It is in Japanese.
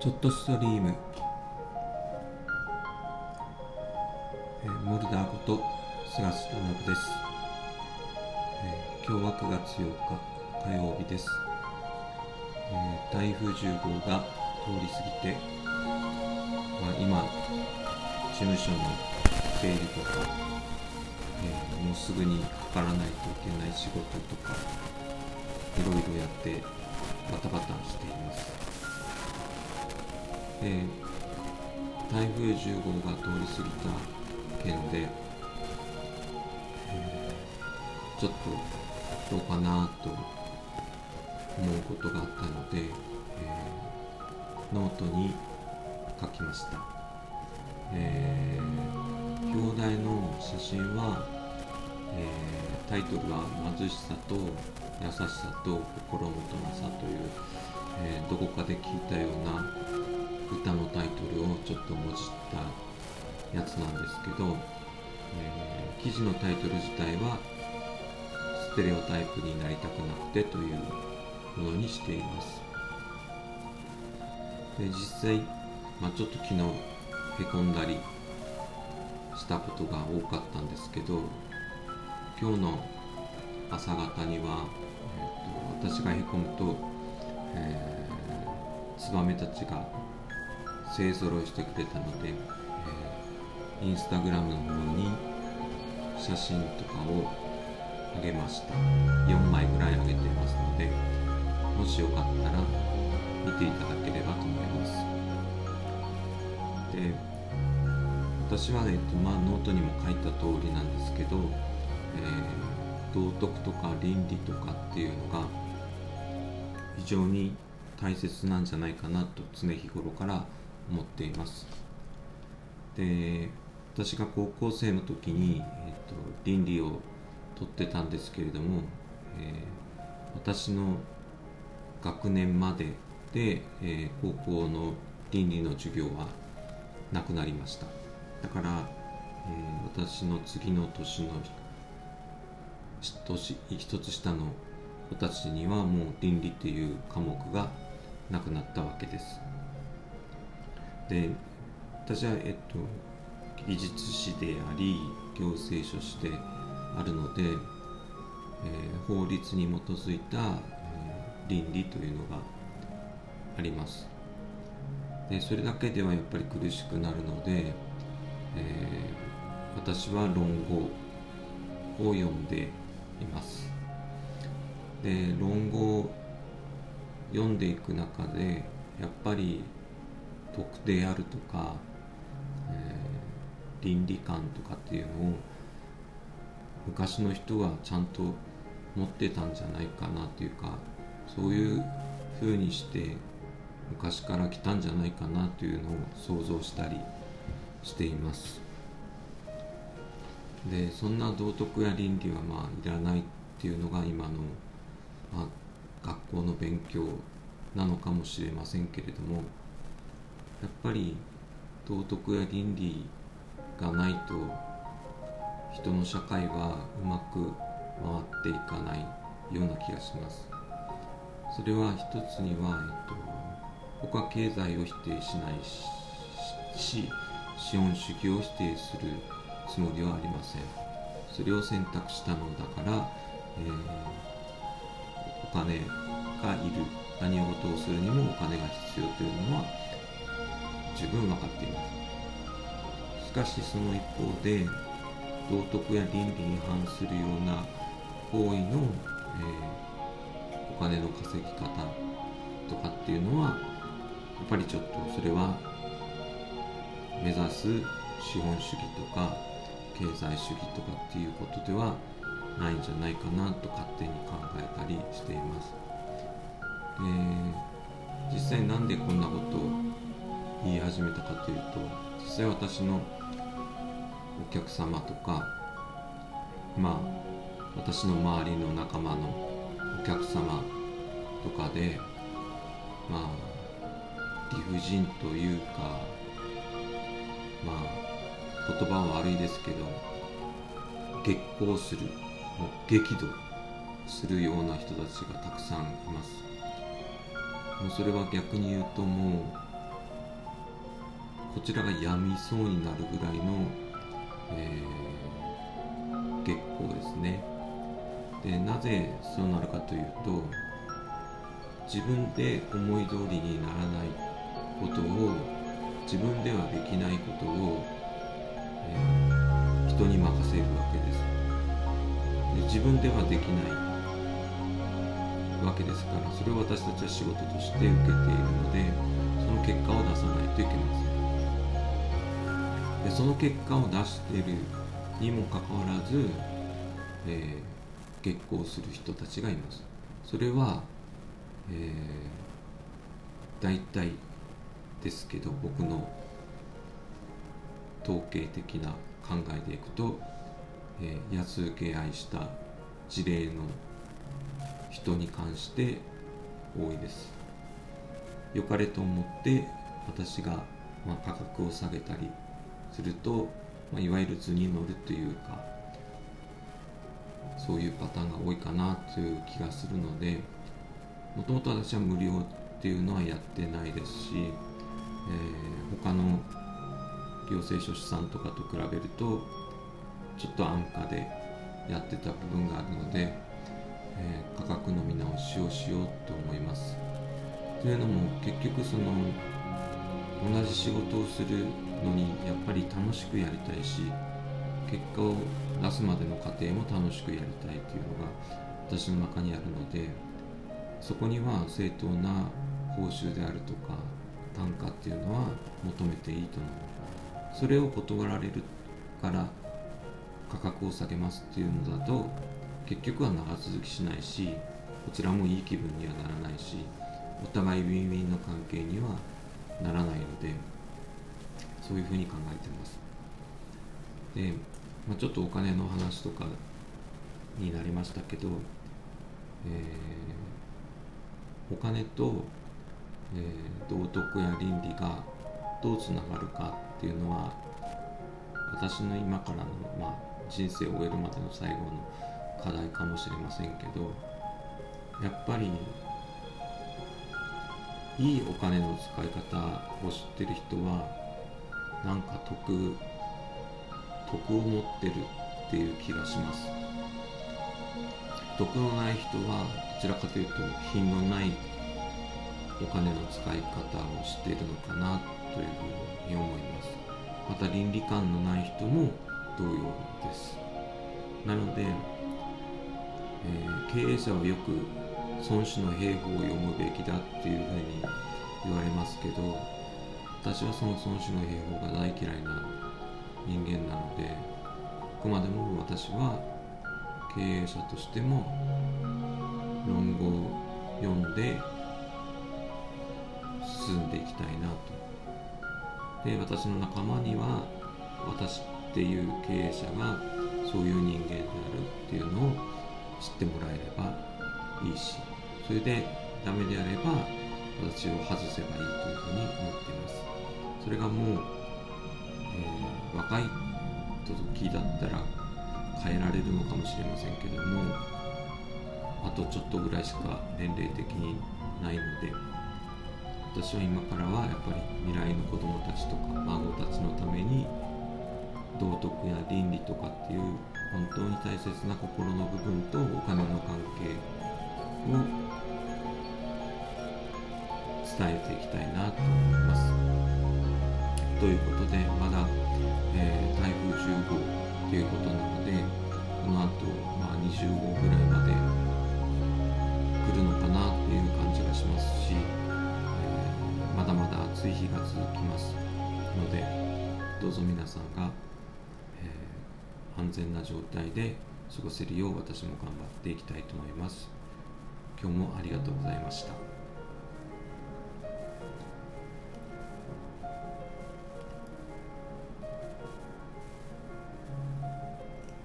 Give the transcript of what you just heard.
ちょっとストリーム、えー、モルダーこと菅氏とナブです、えー、今日は9月8日火曜日です、えー、台風10号が通り過ぎて、まあ、今事務所の整理とか、えー、もうすぐにかからないといけない仕事とかいろいろやってバタバタしています。えー、台風10号が通り過ぎた件で、えー、ちょっとどうかなと思うことがあったので、えー、ノートに書きました、えー、表題の写真は、えー、タイトルは「貧しさと優しさと心もとなさ」という、え、どこかで聞いたような歌のタイトルをちょっともじったやつなんですけど、えー、記事のタイトル自体はステレオタイプになりたくなくてというものにしています。で実際、まあ、ちょっと昨日へこんだりしたことが多かったんですけど今日の朝方には、えーと、私がへこむと、えー、ツバメたちが勢ぞろいしてくれたので、えー、インスタグラムの方に写真とかをあげました。4枚ぐらいあげてますのでもしよかったら見ていただければと思います。で私は、えっとまあ、ノートにも書いた通りなんですけど、えー、道徳とか倫理とかっていうのが非常に大切なんじゃないかなと常日頃から思っています。で私が高校生の時に、えーと、倫理を取ってたんですけれども、えー、私の学年までで、えー、高校の倫理の授業はなくなりました。だから、えー、私の次の年の年一つ下の子たちにはもう倫理っていう科目がなくなったわけです。で私は、えっと、技術士であり行政書士であるので、えー、法律に基づいた、えー、倫理というのがあります。でそれだけではやっぱり苦しくなるので、えー、私は論語を読んでいます。で論語を読んでいく中でやっぱりであるとか、えー、倫理観とかっていうのを昔の人はちゃんと持ってたんじゃないかなというかそういうふうにして昔から来たんじゃないかなというのを想像したりしています。でそんな道徳や倫理はまあいらないっていうのが今の、まあ、学校の勉強なのかもしれませんけれどもやっぱり道徳や倫理がないと人の社会はうまく回っていかないような気がします。それは一つには、えっと、僕は経済を否定しないし資本主義を否定するつもりはありません。それを選択したのだから、えー、お金がいる。何事をするにもお金が必要というのは十分分かっていますしかしその一方で道徳や倫理に反するような行為の、えー、お金の稼ぎ方とかっていうのはやっぱりちょっとそれは目指す資本主義とか経済主義とかっていうことではないんじゃないかなと勝手に考えたりしています。で実際なんでこんなことを言い始めたかというと実際私のお客様とかまあ私の周りの仲間のお客様とかでまあ理不尽というかまあ言葉は悪いですけど激高するもう激怒するような人たちがたくさんいます。もうそれは逆に言うともうこちらが病みそうになるぐらいの、えー、月光ですね。でなぜそうなるかというと自分で思い通りにならないことを自分ではできないことを、えー、人に任せるわけです。で自分ではできないわけですからそれを私たちは仕事として受けているのでその結果を出さないといけません。でその結果を出しているにもかかわらず、えー、月光する人たちがいます。それは、えー、大体ですけど僕の統計的な考えでいくと、えー、安請け合いした事例の人に関して多いです。良かれと思って私が、まあ、価格を下げたりすると、まあ、いわゆる図に乗るというかそういうパターンが多いかなという気がするのでもともと私は無料っていうのはやってないですし、えー、他の行政書士さんとかと比べるとちょっと安価でやってた部分があるのでえー、価格の見直しをしようと思います。というのも結局その同じ仕事をするのにやっぱり楽しくやりたいし結果を出すまでの過程も楽しくやりたいというのが私の中にあるのでそこには正当な報酬であるとか単価っていうのは求めていいと思う。それを断られるから価格を下げますっていうのだと結局は長続きしないしこちらもいい気分にはならないしお互いウィンウィンの関係にはならないのでそういうふうに考えてます。で、まあ、ちょっとお金の話とかになりましたけど、えー、お金と、えー、道徳や倫理がどうつながるかっていうのは私の今からの、まあ、人生を終えるまでの最後の課題かもしれませんけどやっぱりいいお金の使い方を知ってる人はなんか得得を持ってるっていう気がします。得のない人はどちらかというと品のないお金の使い方を知っているのかなというふうに思います。また倫理観のない人も同様です。なのでえー、経営者はよく孫子の兵法を読むべきだっていうふうに言われますけど私はその孫子の兵法が大嫌いな人間なのであくまでも私は経営者としても論語を読んで進んでいきたいなと。で私の仲間には私っていう経営者がそういう人間であるっていうのを知ってもらえればいいしそれでダメであれば私を外せばいいというふうに思っています。それがもう、えー、若い時だったら変えられるのかもしれませんけどもあとちょっとぐらいしか年齢的にないので私は今からはやっぱり未来の子供たちとか孫たちのために道徳や倫理とかっていう本当に大切な心の部分とお金の関係を伝えていきたいなと思います。ということでまだ、えー、台風10号ということなのでこの後、まあ20号ぐらいまで来るのかなっていう感じがしますし、えー、まだまだ暑い日が続きますのでどうぞ皆さんがえ安全な状態で過ごせるよう私も頑張っていきたいと思います。今日もありがとうございました。